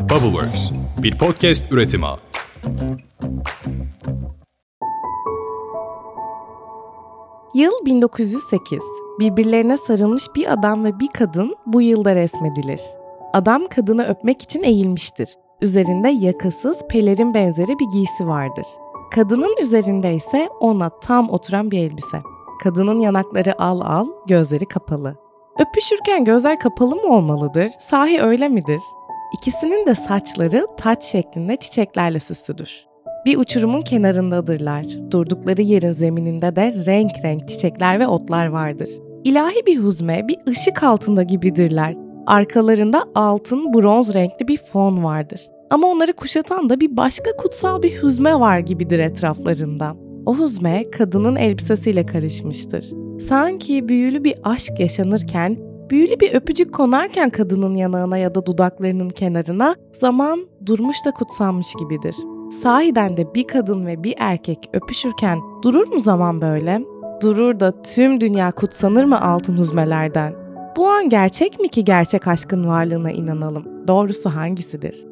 Bubbleworks, bir podcast üretimi. Yıl 1908. Birbirlerine sarılmış bir adam ve bir kadın bu yılda resmedilir. Adam kadını öpmek için eğilmiştir. Üzerinde yakasız pelerin benzeri bir giysi vardır. Kadının üzerinde ise ona tam oturan bir elbise. Kadının yanakları al al, gözleri kapalı. Öpüşürken gözler kapalı mı olmalıdır? Sahi öyle midir? İkisinin de saçları taç şeklinde çiçeklerle süslüdür. Bir uçurumun kenarındadırlar. Durdukları yerin zemininde de renk renk çiçekler ve otlar vardır. İlahi bir huzme, bir ışık altında gibidirler. Arkalarında altın, bronz renkli bir fon vardır. Ama onları kuşatan da bir başka kutsal bir huzme var gibidir etraflarında. O huzme kadının elbisesiyle karışmıştır. Sanki büyülü bir aşk yaşanırken, büyülü bir öpücük konarken kadının yanağına ya da dudaklarının kenarına zaman durmuş da kutsanmış gibidir. Sahiden de bir kadın ve bir erkek öpüşürken durur mu zaman böyle? Durur da tüm dünya kutsanır mı altın huzmelerden? Bu an gerçek mi ki gerçek aşkın varlığına inanalım? Doğrusu hangisidir?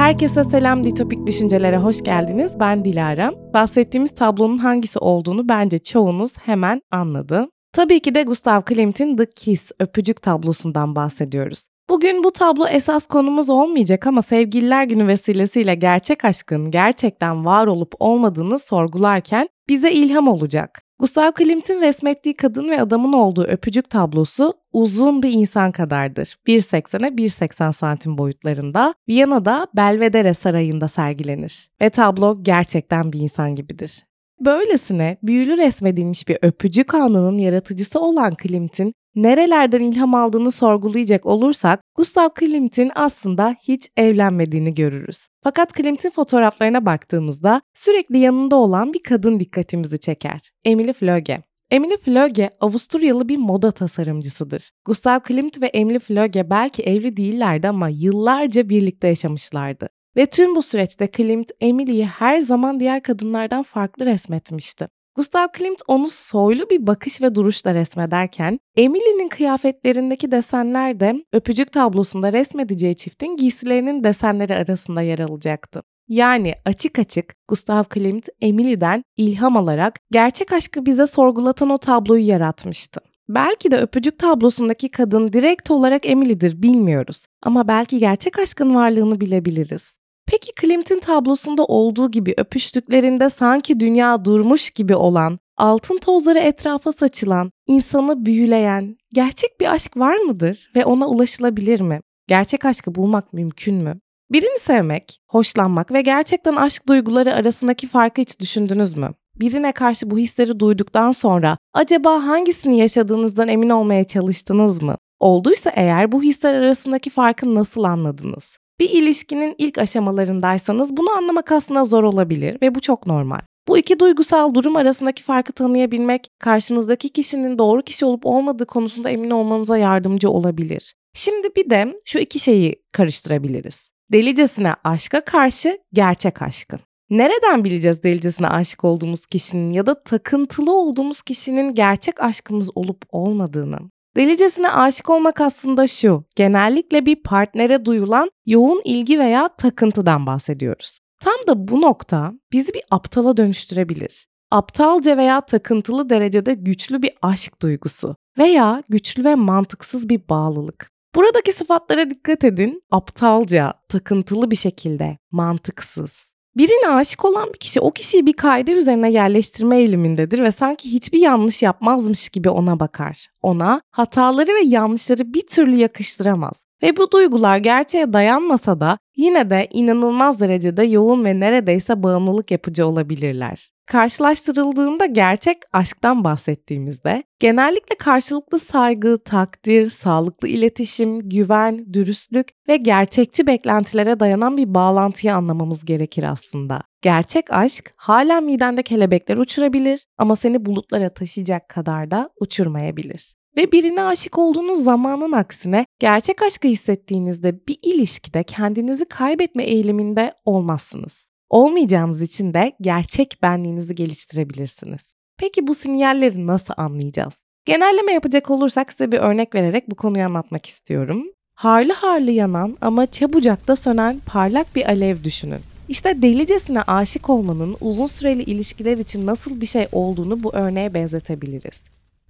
Herkese selam Ditopik Düşüncelere hoş geldiniz. Ben Dilara. Bahsettiğimiz tablonun hangisi olduğunu bence çoğunuz hemen anladı. Tabii ki de Gustav Klimt'in The Kiss öpücük tablosundan bahsediyoruz. Bugün bu tablo esas konumuz olmayacak ama sevgililer günü vesilesiyle gerçek aşkın gerçekten var olup olmadığını sorgularken bize ilham olacak. Gustav Klimt'in resmettiği kadın ve adamın olduğu öpücük tablosu uzun bir insan kadardır. 1.80'e 1.80 santim boyutlarında Viyana'da Belvedere Sarayı'nda sergilenir. Ve tablo gerçekten bir insan gibidir. Böylesine büyülü resmedilmiş bir öpücük anının yaratıcısı olan Klimt'in nerelerden ilham aldığını sorgulayacak olursak Gustav Klimt'in aslında hiç evlenmediğini görürüz. Fakat Klimt'in fotoğraflarına baktığımızda sürekli yanında olan bir kadın dikkatimizi çeker. Emily Flöge. Emily Flöge Avusturyalı bir moda tasarımcısıdır. Gustav Klimt ve Emily Flöge belki evli değillerdi ama yıllarca birlikte yaşamışlardı. Ve tüm bu süreçte Klimt Emily'yi her zaman diğer kadınlardan farklı resmetmişti. Gustav Klimt onu soylu bir bakış ve duruşla resmederken Emily'nin kıyafetlerindeki desenler de öpücük tablosunda resmedeceği çiftin giysilerinin desenleri arasında yer alacaktı. Yani açık açık Gustav Klimt Emily'den ilham alarak gerçek aşkı bize sorgulatan o tabloyu yaratmıştı. Belki de öpücük tablosundaki kadın direkt olarak Emily'dir bilmiyoruz ama belki gerçek aşkın varlığını bilebiliriz. Peki Klimt'in tablosunda olduğu gibi öpüştüklerinde sanki dünya durmuş gibi olan, altın tozları etrafa saçılan, insanı büyüleyen, gerçek bir aşk var mıdır ve ona ulaşılabilir mi? Gerçek aşkı bulmak mümkün mü? Birini sevmek, hoşlanmak ve gerçekten aşk duyguları arasındaki farkı hiç düşündünüz mü? Birine karşı bu hisleri duyduktan sonra acaba hangisini yaşadığınızdan emin olmaya çalıştınız mı? Olduysa eğer bu hisler arasındaki farkı nasıl anladınız? Bir ilişkinin ilk aşamalarındaysanız bunu anlamak aslında zor olabilir ve bu çok normal. Bu iki duygusal durum arasındaki farkı tanıyabilmek, karşınızdaki kişinin doğru kişi olup olmadığı konusunda emin olmanıza yardımcı olabilir. Şimdi bir de şu iki şeyi karıştırabiliriz. Delicesine aşka karşı gerçek aşkın. Nereden bileceğiz delicesine aşık olduğumuz kişinin ya da takıntılı olduğumuz kişinin gerçek aşkımız olup olmadığını? Delicesine aşık olmak aslında şu, genellikle bir partnere duyulan yoğun ilgi veya takıntıdan bahsediyoruz. Tam da bu nokta bizi bir aptala dönüştürebilir. Aptalca veya takıntılı derecede güçlü bir aşk duygusu veya güçlü ve mantıksız bir bağlılık. Buradaki sıfatlara dikkat edin. Aptalca, takıntılı bir şekilde, mantıksız. Birine aşık olan bir kişi o kişiyi bir kaide üzerine yerleştirme eğilimindedir ve sanki hiçbir yanlış yapmazmış gibi ona bakar. Ona hataları ve yanlışları bir türlü yakıştıramaz. Ve bu duygular gerçeğe dayanmasa da yine de inanılmaz derecede yoğun ve neredeyse bağımlılık yapıcı olabilirler. Karşılaştırıldığında gerçek aşktan bahsettiğimizde genellikle karşılıklı saygı, takdir, sağlıklı iletişim, güven, dürüstlük ve gerçekçi beklentilere dayanan bir bağlantıyı anlamamız gerekir aslında. Gerçek aşk hala midende kelebekler uçurabilir ama seni bulutlara taşıyacak kadar da uçurmayabilir. Ve birine aşık olduğunuz zamanın aksine gerçek aşkı hissettiğinizde bir ilişkide kendinizi kaybetme eğiliminde olmazsınız. Olmayacağınız için de gerçek benliğinizi geliştirebilirsiniz. Peki bu sinyalleri nasıl anlayacağız? Genelleme yapacak olursak size bir örnek vererek bu konuyu anlatmak istiyorum. Harlı harlı yanan ama çabucak da sönen parlak bir alev düşünün. İşte delicesine aşık olmanın uzun süreli ilişkiler için nasıl bir şey olduğunu bu örneğe benzetebiliriz.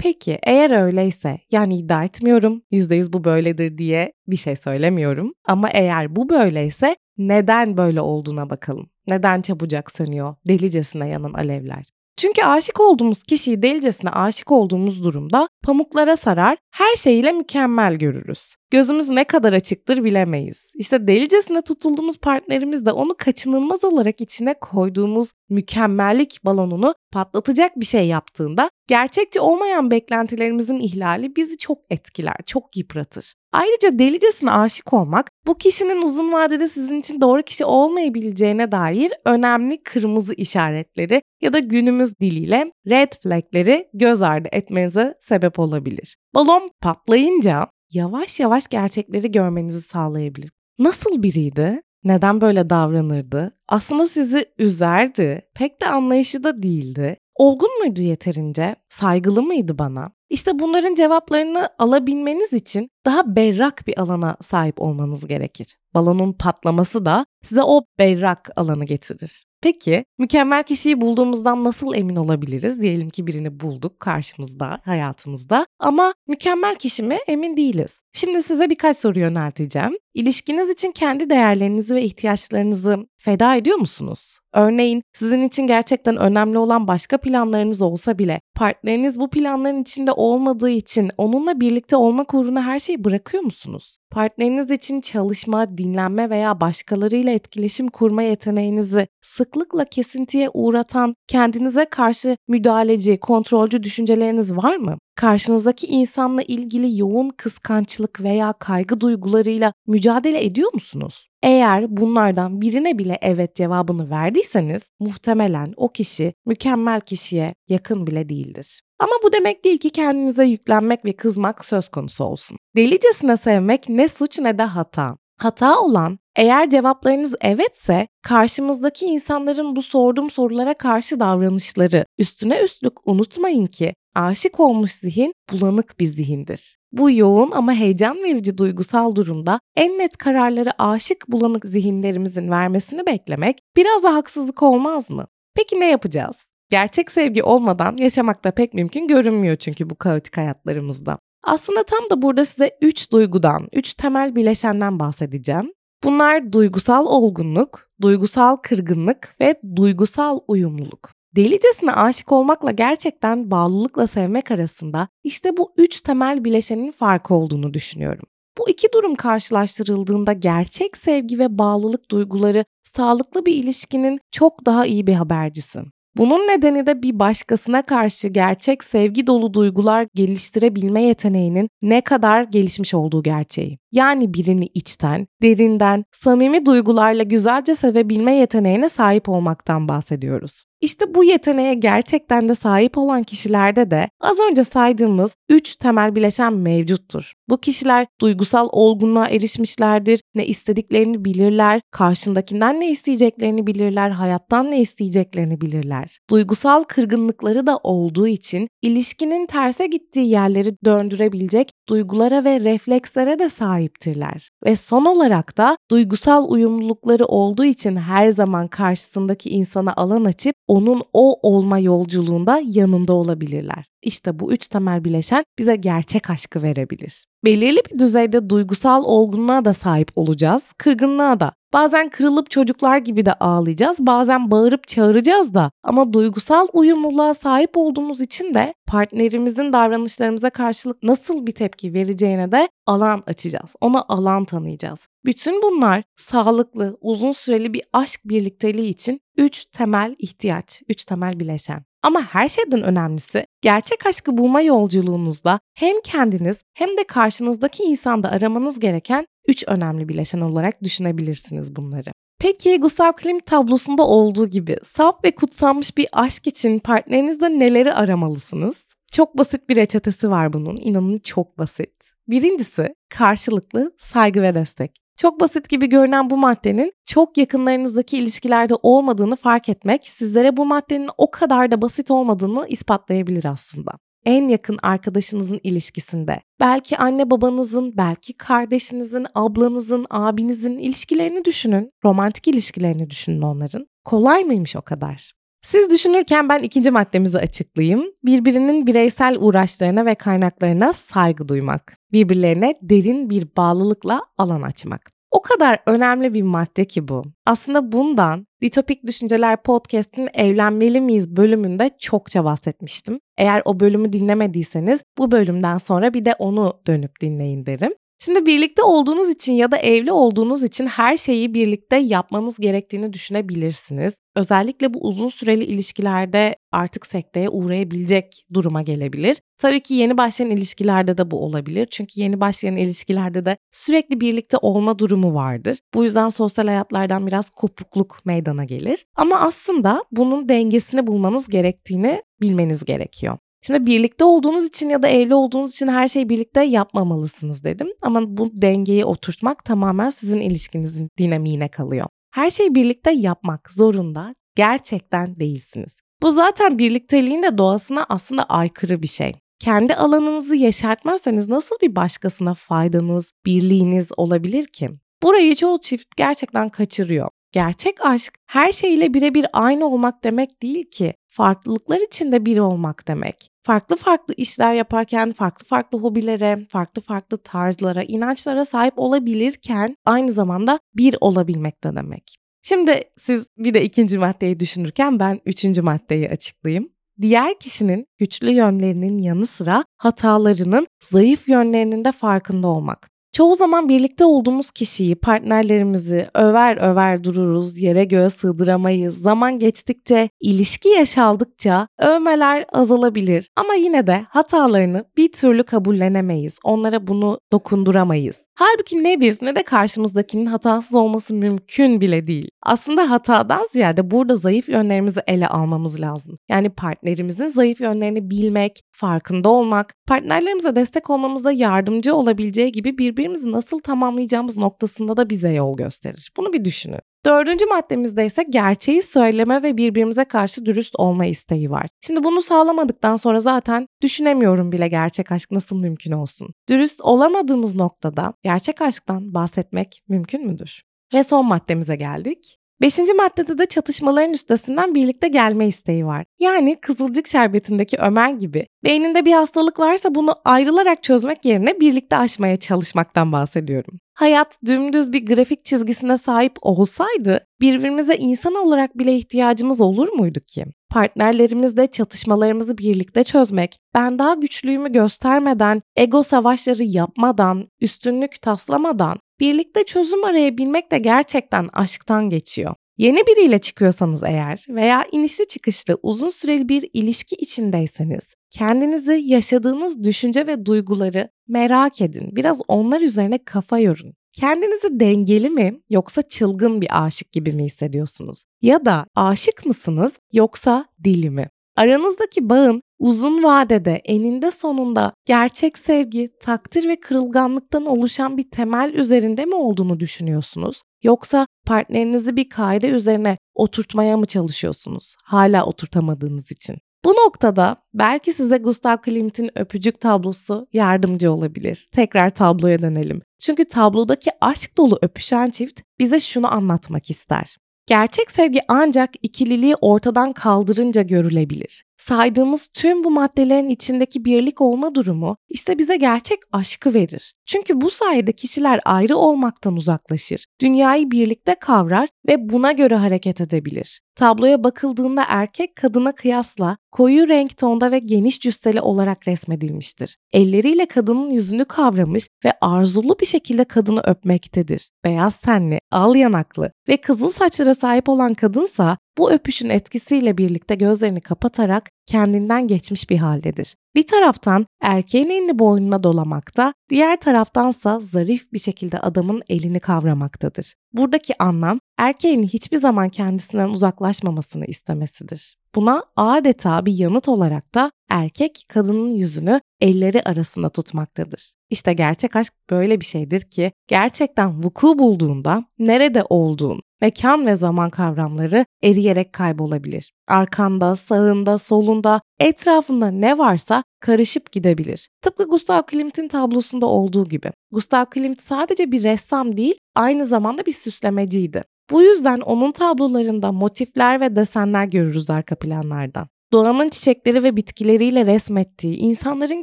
Peki eğer öyleyse yani iddia etmiyorum %100 bu böyledir diye bir şey söylemiyorum ama eğer bu böyleyse neden böyle olduğuna bakalım. Neden çabucak sönüyor delicesine yanan alevler? Çünkü aşık olduğumuz kişiyi delicesine aşık olduğumuz durumda pamuklara sarar, her şeyiyle mükemmel görürüz. Gözümüz ne kadar açıktır bilemeyiz. İşte delicesine tutulduğumuz partnerimiz de onu kaçınılmaz olarak içine koyduğumuz mükemmellik balonunu patlatacak bir şey yaptığında gerçekçi olmayan beklentilerimizin ihlali bizi çok etkiler, çok yıpratır. Ayrıca delicesine aşık olmak bu kişinin uzun vadede sizin için doğru kişi olmayabileceğine dair önemli kırmızı işaretleri ya da günümüz diliyle red flagleri göz ardı etmenize sebep olabilir. Balon patlayınca yavaş yavaş gerçekleri görmenizi sağlayabilir. Nasıl biriydi? Neden böyle davranırdı? Aslında sizi üzerdi. Pek de anlayışı da değildi. Olgun muydu yeterince? Saygılı mıydı bana? İşte bunların cevaplarını alabilmeniz için daha berrak bir alana sahip olmanız gerekir. Balonun patlaması da size o berrak alanı getirir. Peki mükemmel kişiyi bulduğumuzdan nasıl emin olabiliriz? Diyelim ki birini bulduk karşımızda, hayatımızda ama mükemmel kişi mi emin değiliz. Şimdi size birkaç soru yönelteceğim. İlişkiniz için kendi değerlerinizi ve ihtiyaçlarınızı feda ediyor musunuz? Örneğin sizin için gerçekten önemli olan başka planlarınız olsa bile partneriniz bu planların içinde olmadığı için onunla birlikte olmak uğruna her şeyi bırakıyor musunuz? Partneriniz için çalışma, dinlenme veya başkalarıyla etkileşim kurma yeteneğinizi sıklıkla kesintiye uğratan kendinize karşı müdahaleci, kontrolcü düşünceleriniz var mı? Karşınızdaki insanla ilgili yoğun kıskançlık veya kaygı duygularıyla mücadele ediyor musunuz? Eğer bunlardan birine bile evet cevabını verdiyseniz muhtemelen o kişi mükemmel kişiye yakın bile değildir. Ama bu demek değil ki kendinize yüklenmek ve kızmak söz konusu olsun. Delicesine sevmek ne suç ne de hata. Hata olan eğer cevaplarınız evetse karşımızdaki insanların bu sorduğum sorulara karşı davranışları üstüne üstlük unutmayın ki aşık olmuş zihin bulanık bir zihindir. Bu yoğun ama heyecan verici duygusal durumda en net kararları aşık bulanık zihinlerimizin vermesini beklemek biraz da haksızlık olmaz mı? Peki ne yapacağız? Gerçek sevgi olmadan yaşamak da pek mümkün görünmüyor çünkü bu kaotik hayatlarımızda. Aslında tam da burada size 3 duygudan, 3 temel bileşenden bahsedeceğim. Bunlar duygusal olgunluk, duygusal kırgınlık ve duygusal uyumluluk. Delicesine aşık olmakla gerçekten bağlılıkla sevmek arasında işte bu üç temel bileşenin farkı olduğunu düşünüyorum. Bu iki durum karşılaştırıldığında gerçek sevgi ve bağlılık duyguları sağlıklı bir ilişkinin çok daha iyi bir habercisi. Bunun nedeni de bir başkasına karşı gerçek sevgi dolu duygular geliştirebilme yeteneğinin ne kadar gelişmiş olduğu gerçeği. Yani birini içten, derinden, samimi duygularla güzelce sevebilme yeteneğine sahip olmaktan bahsediyoruz. İşte bu yeteneğe gerçekten de sahip olan kişilerde de az önce saydığımız 3 temel bileşen mevcuttur. Bu kişiler duygusal olgunluğa erişmişlerdir, ne istediklerini bilirler, karşındakinden ne isteyeceklerini bilirler, hayattan ne isteyeceklerini bilirler. Duygusal kırgınlıkları da olduğu için ilişkinin terse gittiği yerleri döndürebilecek duygulara ve reflekslere de sahiptirler. Ve son olarak da duygusal uyumlulukları olduğu için her zaman karşısındaki insana alan açıp onun o olma yolculuğunda yanında olabilirler. İşte bu üç temel bileşen bize gerçek aşkı verebilir. Belirli bir düzeyde duygusal olgunluğa da sahip olacağız, kırgınlığa da. Bazen kırılıp çocuklar gibi de ağlayacağız, bazen bağırıp çağıracağız da. Ama duygusal uyumluluğa sahip olduğumuz için de partnerimizin davranışlarımıza karşılık nasıl bir tepki vereceğine de alan açacağız. Ona alan tanıyacağız. Bütün bunlar sağlıklı, uzun süreli bir aşk birlikteliği için üç temel ihtiyaç, üç temel bileşen. Ama her şeyden önemlisi gerçek aşkı bulma yolculuğunuzda hem kendiniz hem de karşınızdaki insanda aramanız gereken üç önemli bileşen olarak düşünebilirsiniz bunları. Peki Gustav Klimt tablosunda olduğu gibi saf ve kutsanmış bir aşk için partnerinizde neleri aramalısınız? Çok basit bir reçetesi var bunun. İnanın çok basit. Birincisi karşılıklı saygı ve destek. Çok basit gibi görünen bu maddenin çok yakınlarınızdaki ilişkilerde olmadığını fark etmek sizlere bu maddenin o kadar da basit olmadığını ispatlayabilir aslında en yakın arkadaşınızın ilişkisinde, belki anne babanızın, belki kardeşinizin, ablanızın, abinizin ilişkilerini düşünün. Romantik ilişkilerini düşünün onların. Kolay mıymış o kadar? Siz düşünürken ben ikinci maddemizi açıklayayım. Birbirinin bireysel uğraşlarına ve kaynaklarına saygı duymak. Birbirlerine derin bir bağlılıkla alan açmak. O kadar önemli bir madde ki bu. Aslında bundan Ditopik Düşünceler Podcast'in Evlenmeli miyiz bölümünde çokça bahsetmiştim. Eğer o bölümü dinlemediyseniz bu bölümden sonra bir de onu dönüp dinleyin derim. Şimdi birlikte olduğunuz için ya da evli olduğunuz için her şeyi birlikte yapmanız gerektiğini düşünebilirsiniz. Özellikle bu uzun süreli ilişkilerde artık sekteye uğrayabilecek duruma gelebilir. Tabii ki yeni başlayan ilişkilerde de bu olabilir. Çünkü yeni başlayan ilişkilerde de sürekli birlikte olma durumu vardır. Bu yüzden sosyal hayatlardan biraz kopukluk meydana gelir. Ama aslında bunun dengesini bulmanız gerektiğini bilmeniz gerekiyor. Şimdi birlikte olduğunuz için ya da evli olduğunuz için her şeyi birlikte yapmamalısınız dedim. Ama bu dengeyi oturtmak tamamen sizin ilişkinizin dinamiğine kalıyor. Her şeyi birlikte yapmak zorunda gerçekten değilsiniz. Bu zaten birlikteliğin de doğasına aslında aykırı bir şey. Kendi alanınızı yaşartmazsanız nasıl bir başkasına faydanız, birliğiniz olabilir ki? Burayı çoğu çift gerçekten kaçırıyor. Gerçek aşk her şeyle birebir aynı olmak demek değil ki. Farklılıklar içinde biri olmak demek. Farklı farklı işler yaparken farklı farklı hobilere, farklı farklı tarzlara, inançlara sahip olabilirken aynı zamanda bir olabilmek de demek. Şimdi siz bir de ikinci maddeyi düşünürken ben üçüncü maddeyi açıklayayım. Diğer kişinin güçlü yönlerinin yanı sıra hatalarının, zayıf yönlerinin de farkında olmak. Çoğu zaman birlikte olduğumuz kişiyi, partnerlerimizi över över dururuz, yere göğe sığdıramayız. Zaman geçtikçe, ilişki yaşaldıkça övmeler azalabilir. Ama yine de hatalarını bir türlü kabullenemeyiz. Onlara bunu dokunduramayız. Halbuki ne biz ne de karşımızdakinin hatasız olması mümkün bile değil. Aslında hatadan ziyade burada zayıf yönlerimizi ele almamız lazım. Yani partnerimizin zayıf yönlerini bilmek, farkında olmak, partnerlerimize destek olmamızda yardımcı olabileceği gibi birbirimizi nasıl tamamlayacağımız noktasında da bize yol gösterir. Bunu bir düşünün. Dördüncü maddemizde ise gerçeği söyleme ve birbirimize karşı dürüst olma isteği var. Şimdi bunu sağlamadıktan sonra zaten düşünemiyorum bile gerçek aşk nasıl mümkün olsun. Dürüst olamadığımız noktada gerçek aşktan bahsetmek mümkün müdür? Ve son maddemize geldik. Beşinci maddede de çatışmaların üstesinden birlikte gelme isteği var. Yani Kızılcık Şerbeti'ndeki Ömer gibi beyninde bir hastalık varsa bunu ayrılarak çözmek yerine birlikte aşmaya çalışmaktan bahsediyorum. Hayat dümdüz bir grafik çizgisine sahip olsaydı birbirimize insan olarak bile ihtiyacımız olur muydu ki? Partnerlerimizle çatışmalarımızı birlikte çözmek, ben daha güçlüyümü göstermeden, ego savaşları yapmadan, üstünlük taslamadan birlikte çözüm arayabilmek de gerçekten aşktan geçiyor. Yeni biriyle çıkıyorsanız eğer veya inişli çıkışlı uzun süreli bir ilişki içindeyseniz kendinizi yaşadığınız düşünce ve duyguları merak edin. Biraz onlar üzerine kafa yorun. Kendinizi dengeli mi yoksa çılgın bir aşık gibi mi hissediyorsunuz? Ya da aşık mısınız yoksa dili mi? Aranızdaki bağın uzun vadede eninde sonunda gerçek sevgi, takdir ve kırılganlıktan oluşan bir temel üzerinde mi olduğunu düşünüyorsunuz? Yoksa partnerinizi bir kaide üzerine oturtmaya mı çalışıyorsunuz? Hala oturtamadığınız için. Bu noktada belki size Gustav Klimt'in öpücük tablosu yardımcı olabilir. Tekrar tabloya dönelim. Çünkü tablodaki aşk dolu öpüşen çift bize şunu anlatmak ister. Gerçek sevgi ancak ikililiği ortadan kaldırınca görülebilir. Saydığımız tüm bu maddelerin içindeki birlik olma durumu işte bize gerçek aşkı verir. Çünkü bu sayede kişiler ayrı olmaktan uzaklaşır, dünyayı birlikte kavrar ve buna göre hareket edebilir. Tabloya bakıldığında erkek kadına kıyasla koyu renk tonda ve geniş cüsseli olarak resmedilmiştir. Elleriyle kadının yüzünü kavramış ve arzulu bir şekilde kadını öpmektedir. Beyaz tenli, al yanaklı ve kızıl saçlara sahip olan kadınsa bu öpüşün etkisiyle birlikte gözlerini kapatarak kendinden geçmiş bir haldedir. Bir taraftan erkeğin elini boynuna dolamakta, diğer taraftansa zarif bir şekilde adamın elini kavramaktadır. Buradaki anlam erkeğin hiçbir zaman kendisinden uzaklaşmamasını istemesidir. Buna adeta bir yanıt olarak da erkek kadının yüzünü elleri arasında tutmaktadır. İşte gerçek aşk böyle bir şeydir ki gerçekten vuku bulduğunda nerede olduğun, mekan ve zaman kavramları eriyerek kaybolabilir. Arkanda, sağında, solunda, etrafında ne varsa karışıp gidebilir. Tıpkı Gustav Klimt'in tablosunda olduğu gibi. Gustav Klimt sadece bir ressam değil, aynı zamanda bir süslemeciydi. Bu yüzden onun tablolarında motifler ve desenler görürüz arka planlardan. Doğanın çiçekleri ve bitkileriyle resmettiği insanların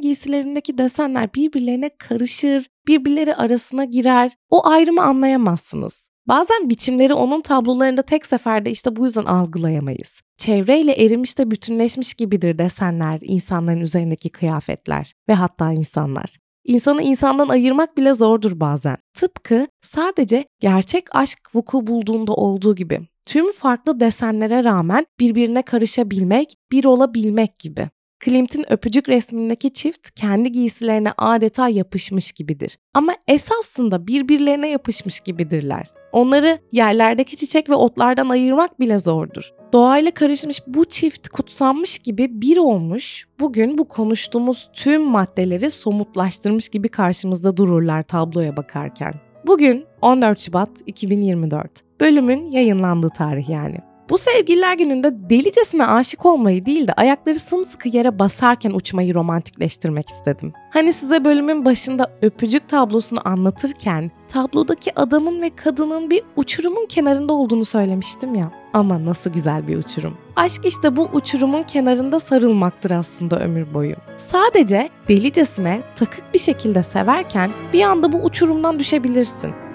giysilerindeki desenler birbirlerine karışır, birbirleri arasına girer. O ayrımı anlayamazsınız. Bazen biçimleri onun tablolarında tek seferde işte bu yüzden algılayamayız. Çevreyle erimiş de bütünleşmiş gibidir desenler, insanların üzerindeki kıyafetler ve hatta insanlar. İnsanı insandan ayırmak bile zordur bazen. Tıpkı sadece gerçek aşk vuku bulduğunda olduğu gibi. Tüm farklı desenlere rağmen birbirine karışabilmek, bir olabilmek gibi. Klimt'in öpücük resmindeki çift kendi giysilerine adeta yapışmış gibidir. Ama esasında birbirlerine yapışmış gibidirler. Onları yerlerdeki çiçek ve otlardan ayırmak bile zordur. Doğayla karışmış bu çift kutsanmış gibi bir olmuş, bugün bu konuştuğumuz tüm maddeleri somutlaştırmış gibi karşımızda dururlar tabloya bakarken. Bugün 14 Şubat 2024. Bölümün yayınlandığı tarih yani. Bu sevgililer gününde delicesine aşık olmayı değil de ayakları sımsıkı yere basarken uçmayı romantikleştirmek istedim. Hani size bölümün başında öpücük tablosunu anlatırken tablodaki adamın ve kadının bir uçurumun kenarında olduğunu söylemiştim ya. Ama nasıl güzel bir uçurum. Aşk işte bu uçurumun kenarında sarılmaktır aslında ömür boyu. Sadece delicesine takık bir şekilde severken bir anda bu uçurumdan düşebilirsin.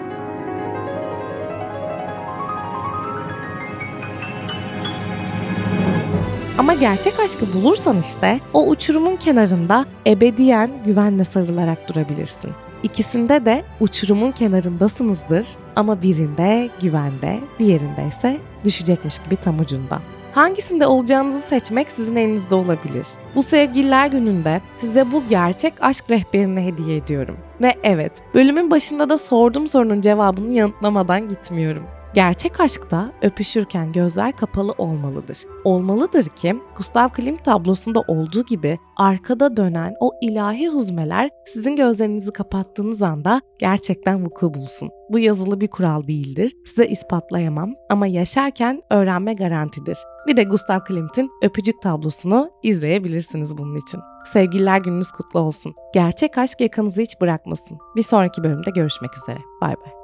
Ama gerçek aşkı bulursan işte o uçurumun kenarında ebediyen güvenle sarılarak durabilirsin. İkisinde de uçurumun kenarındasınızdır ama birinde güvende, diğerinde ise düşecekmiş gibi tam ucunda. Hangisinde olacağınızı seçmek sizin elinizde olabilir. Bu sevgililer gününde size bu gerçek aşk rehberini hediye ediyorum. Ve evet, bölümün başında da sorduğum sorunun cevabını yanıtlamadan gitmiyorum. Gerçek aşkta öpüşürken gözler kapalı olmalıdır. Olmalıdır ki Gustav Klimt tablosunda olduğu gibi arkada dönen o ilahi huzmeler sizin gözlerinizi kapattığınız anda gerçekten vuku bulsun. Bu yazılı bir kural değildir. Size ispatlayamam ama yaşarken öğrenme garantidir. Bir de Gustav Klimt'in öpücük tablosunu izleyebilirsiniz bunun için. Sevgililer gününüz kutlu olsun. Gerçek aşk yakanızı hiç bırakmasın. Bir sonraki bölümde görüşmek üzere. Bay bay.